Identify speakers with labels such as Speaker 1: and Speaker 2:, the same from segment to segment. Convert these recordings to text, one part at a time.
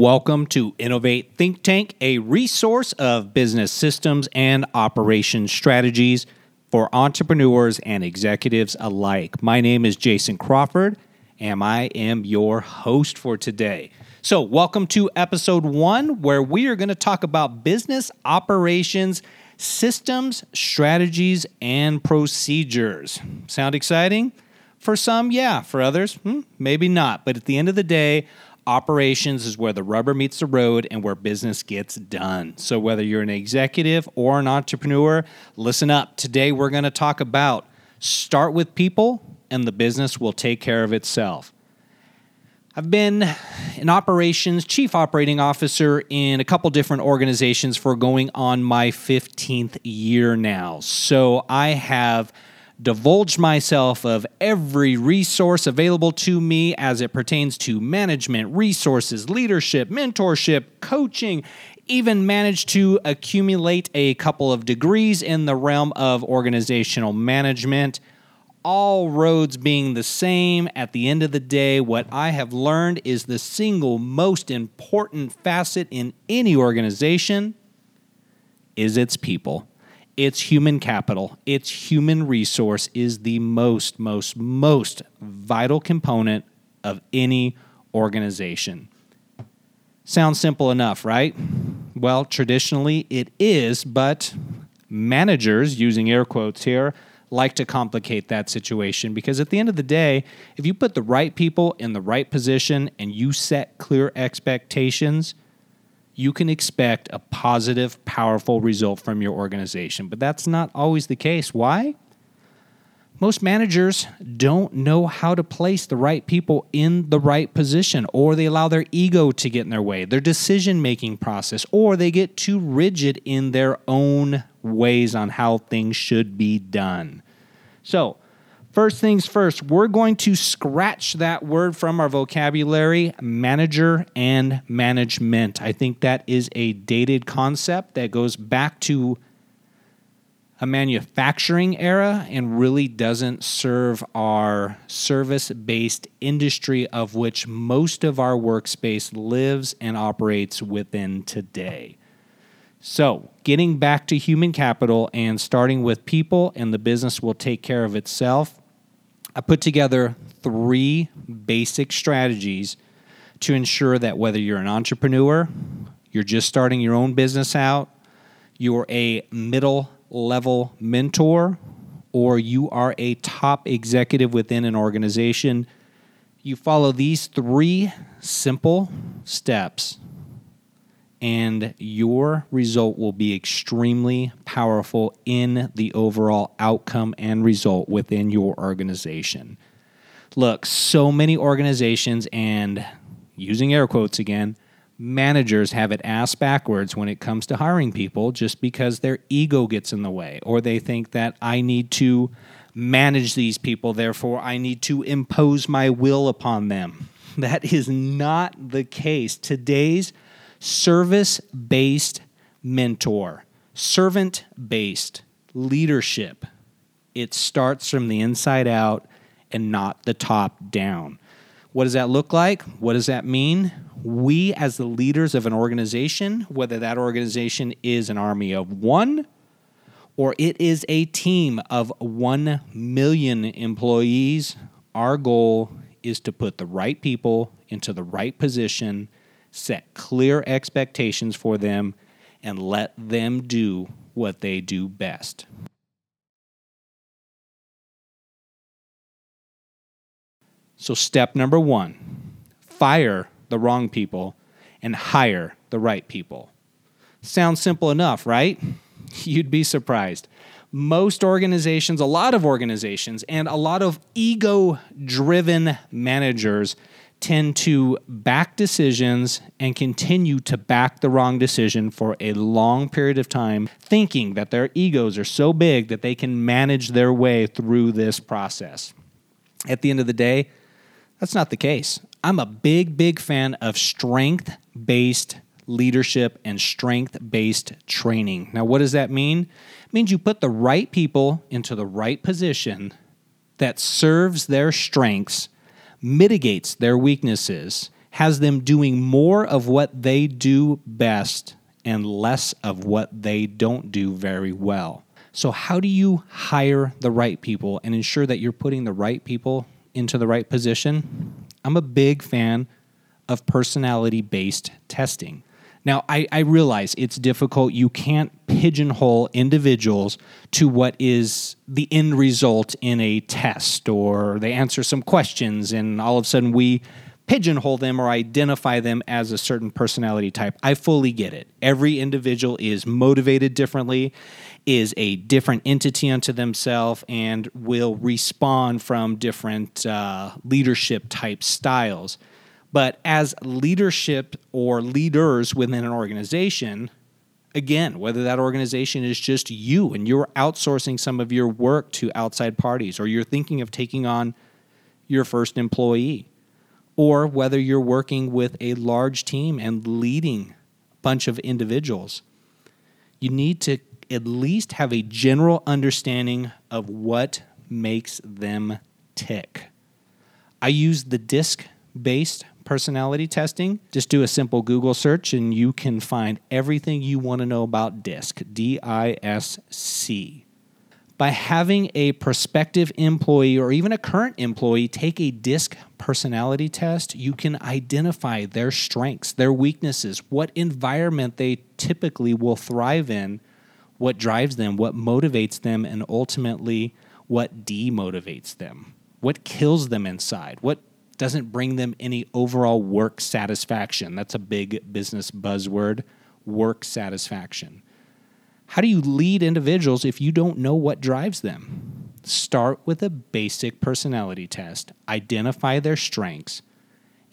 Speaker 1: Welcome to Innovate Think Tank, a resource of business systems and operation strategies for entrepreneurs and executives alike. My name is Jason Crawford, and I am your host for today. So, welcome to episode one, where we are going to talk about business operations, systems, strategies, and procedures. Sound exciting? For some, yeah. For others, hmm, maybe not. But at the end of the day, operations is where the rubber meets the road and where business gets done. So, whether you're an executive or an entrepreneur, listen up. Today, we're going to talk about start with people, and the business will take care of itself. I've been an operations chief operating officer in a couple different organizations for going on my 15th year now. So, I have divulged myself of every resource available to me as it pertains to management, resources, leadership, mentorship, coaching, even managed to accumulate a couple of degrees in the realm of organizational management. All roads being the same, at the end of the day, what I have learned is the single most important facet in any organization is its people its human capital, its human resource is the most, most, most vital component of any organization. Sounds simple enough, right? Well, traditionally it is, but managers, using air quotes here, like to complicate that situation because at the end of the day, if you put the right people in the right position and you set clear expectations, you can expect a positive, powerful result from your organization. But that's not always the case. Why? Most managers don't know how to place the right people in the right position, or they allow their ego to get in their way, their decision making process, or they get too rigid in their own ways on how things should be done. So, First things first, we're going to scratch that word from our vocabulary manager and management. I think that is a dated concept that goes back to a manufacturing era and really doesn't serve our service based industry of which most of our workspace lives and operates within today. So, getting back to human capital and starting with people, and the business will take care of itself. I put together three basic strategies to ensure that whether you're an entrepreneur, you're just starting your own business out, you're a middle level mentor, or you are a top executive within an organization, you follow these three simple steps and your result will be extremely powerful in the overall outcome and result within your organization. Look, so many organizations, and using air quotes again, managers have it ass backwards when it comes to hiring people just because their ego gets in the way, or they think that I need to manage these people, therefore, I need to impose my will upon them. That is not the case. Today's service based mentor, servant based leadership. It starts from the inside out and not the top down. What does that look like? What does that mean? We, as the leaders of an organization, whether that organization is an army of one or it is a team of 1 million employees, our goal is to put the right people into the right position set clear expectations for them, and let them do what they do best. So, step number one fire the wrong people and hire the right people. Sounds simple enough, right? You'd be surprised. Most organizations, a lot of organizations, and a lot of ego driven managers tend to back decisions and continue to back the wrong decision for a long period of time, thinking that their egos are so big that they can manage their way through this process. At the end of the day, that's not the case. I'm a big, big fan of strength based leadership and strength based training. Now, what does that mean? It means you put the right people into the right position that serves their strengths mitigates their weaknesses has them doing more of what they do best and less of what they don't do very well. So, how do you hire the right people and ensure that you're putting the right people into the right position? I'm a big fan of personality based testing. Now, I, I, realize it's difficult. You can't pigeonhole individuals to what is the end result in a test, or they answer some questions, and all of a sudden we pigeonhole them or identify them as a certain personality type. I fully get it. Every individual is motivated differently, is a different entity unto themselves, and will respond from different uh, leadership type styles. But as leadership or leaders within an organization, again, whether that organization is just you and you're outsourcing some of your work to outside parties, or you're thinking of taking on your first employee, or whether you're working with a large team and leading a bunch of individuals, you need to at least have a general understanding of what makes them tick. I use the DISC based personality testing, just do a simple Google search and you can find everything you want to know about DISC, D I S C. By having a prospective employee or even a current employee take a DISC personality test, you can identify their strengths, their weaknesses, what environment they typically will thrive in, what drives them, what motivates them, and ultimately what demotivates them, what kills them inside, what doesn't bring them any overall work satisfaction. That's a big business buzzword work satisfaction. How do you lead individuals if you don't know what drives them? Start with a basic personality test, identify their strengths,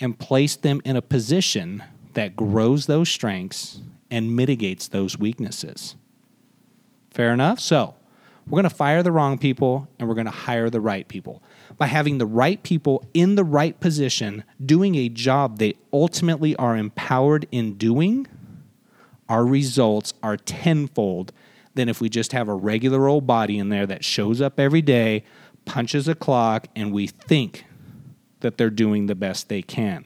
Speaker 1: and place them in a position that grows those strengths and mitigates those weaknesses. Fair enough? So, we're going to fire the wrong people and we're going to hire the right people by having the right people in the right position doing a job they ultimately are empowered in doing, our results are tenfold than if we just have a regular old body in there that shows up every day, punches a clock, and we think that they're doing the best they can.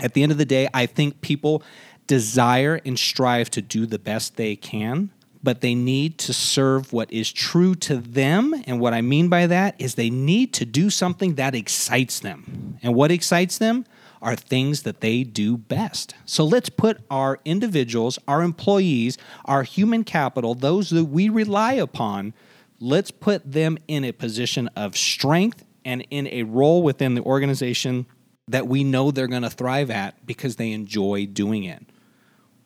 Speaker 1: At the end of the day, I think people desire and strive to do the best they can but they need to serve what is true to them. And what I mean by that is they need to do something that excites them. And what excites them are things that they do best. So let's put our individuals, our employees, our human capital, those that we rely upon, let's put them in a position of strength and in a role within the organization that we know they're going to thrive at because they enjoy doing it.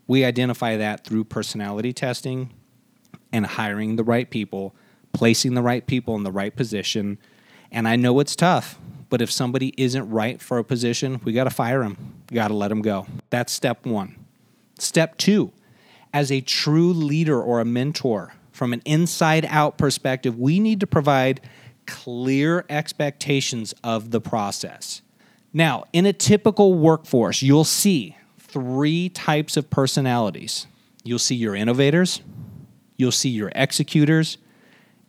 Speaker 1: We identify that through personality testing, and hiring the right people, placing the right people in the right position. And I know it's tough, but if somebody isn't right for a position, we got to fire them. We got to let them go. That's step one. Step two, as a true leader or a mentor, from an inside out perspective, we need to provide clear expectations of the process. Now, in a typical workforce, you'll see three types of personalities. You'll see your innovators, you'll see your executors,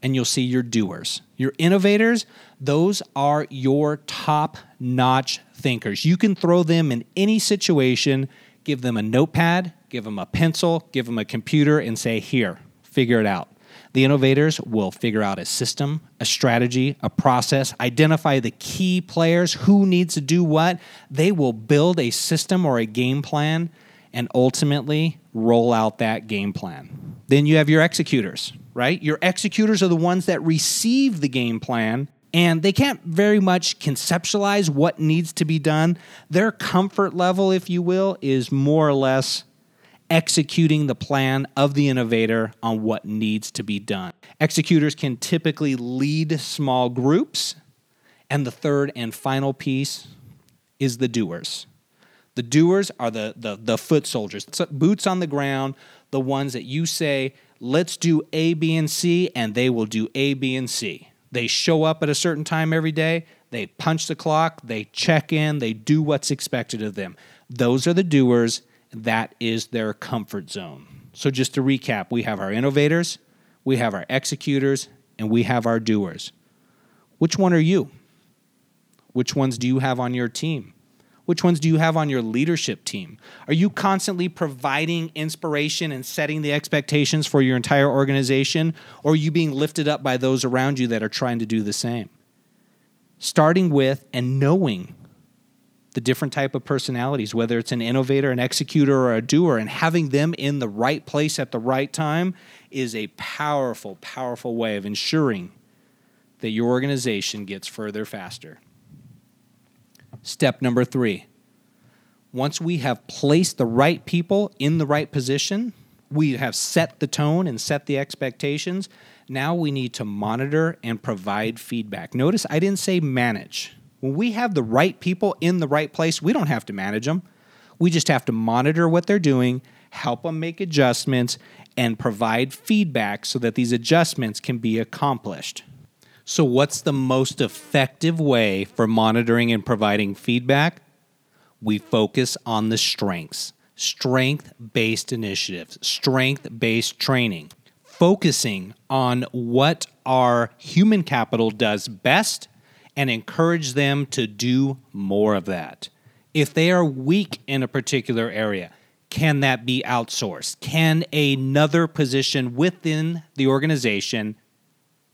Speaker 1: and you'll see your doers. Your innovators, those are your top notch thinkers. You can throw them in any situation, give them a notepad, give them a pencil, give them a computer, and say, Here, figure it out. The innovators will figure out a system, a strategy, a process, identify the key players, who needs to do what. They will build a system or a game plan and ultimately roll out that game plan. Then you have your executors, right? Your executors are the ones that receive the game plan and they can't very much conceptualize what needs to be done. Their comfort level, if you will, is more or less executing the plan of the innovator on what needs to be done. Executors can typically lead small groups. And the third and final piece is the doers. The doers are the, the, the foot soldiers, boots on the ground, the ones that you say, let's do A, B, and C, and they will do A, B, and C. They show up at a certain time every day, they punch the clock, they check in, they do what's expected of them. Those are the doers. That is their comfort zone. So, just to recap, we have our innovators, we have our executors, and we have our doers. Which one are you? Which ones do you have on your team? Which ones do you have on your leadership team? Are you constantly providing inspiration and setting the expectations for your entire organization? Or are you being lifted up by those around you that are trying to do the same? Starting with and knowing the different type of personalities, whether it's an innovator, an executor, or a doer, and having them in the right place at the right time is a powerful, powerful way of ensuring that your organization gets further faster. Step number three once we have placed the right people in the right position, we have set the tone and set the expectations. Now we need to monitor and provide feedback. Notice I didn't say manage. When we have the right people in the right place, we don't have to manage them. We just have to monitor what they're doing, help them make adjustments, and provide feedback so that these adjustments can be accomplished. So, what's the most effective way for monitoring and providing feedback? We focus on the strengths, strength based initiatives, strength based training, focusing on what our human capital does best and encourage them to do more of that. If they are weak in a particular area, can that be outsourced? Can another position within the organization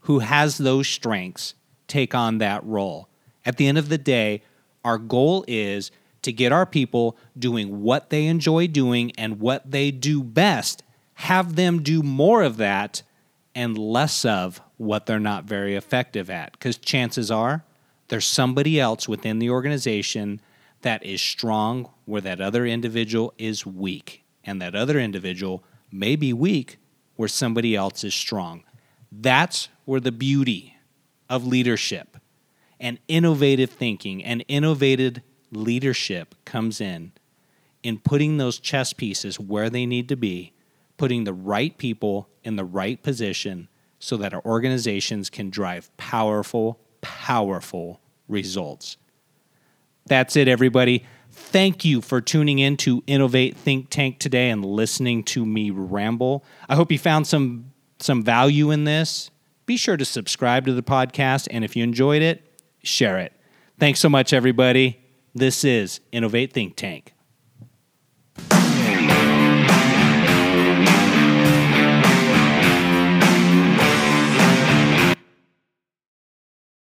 Speaker 1: who has those strengths take on that role. At the end of the day, our goal is to get our people doing what they enjoy doing and what they do best, have them do more of that and less of what they're not very effective at. Because chances are there's somebody else within the organization that is strong where that other individual is weak. And that other individual may be weak where somebody else is strong. That's where the beauty of leadership and innovative thinking and innovative leadership comes in in putting those chess pieces where they need to be, putting the right people in the right position so that our organizations can drive powerful, powerful results. That's it, everybody. Thank you for tuning in to Innovate Think Tank today and listening to me ramble. I hope you found some some value in this, be sure to subscribe to the podcast. And if you enjoyed it, share it. Thanks so much, everybody. This is Innovate Think Tank.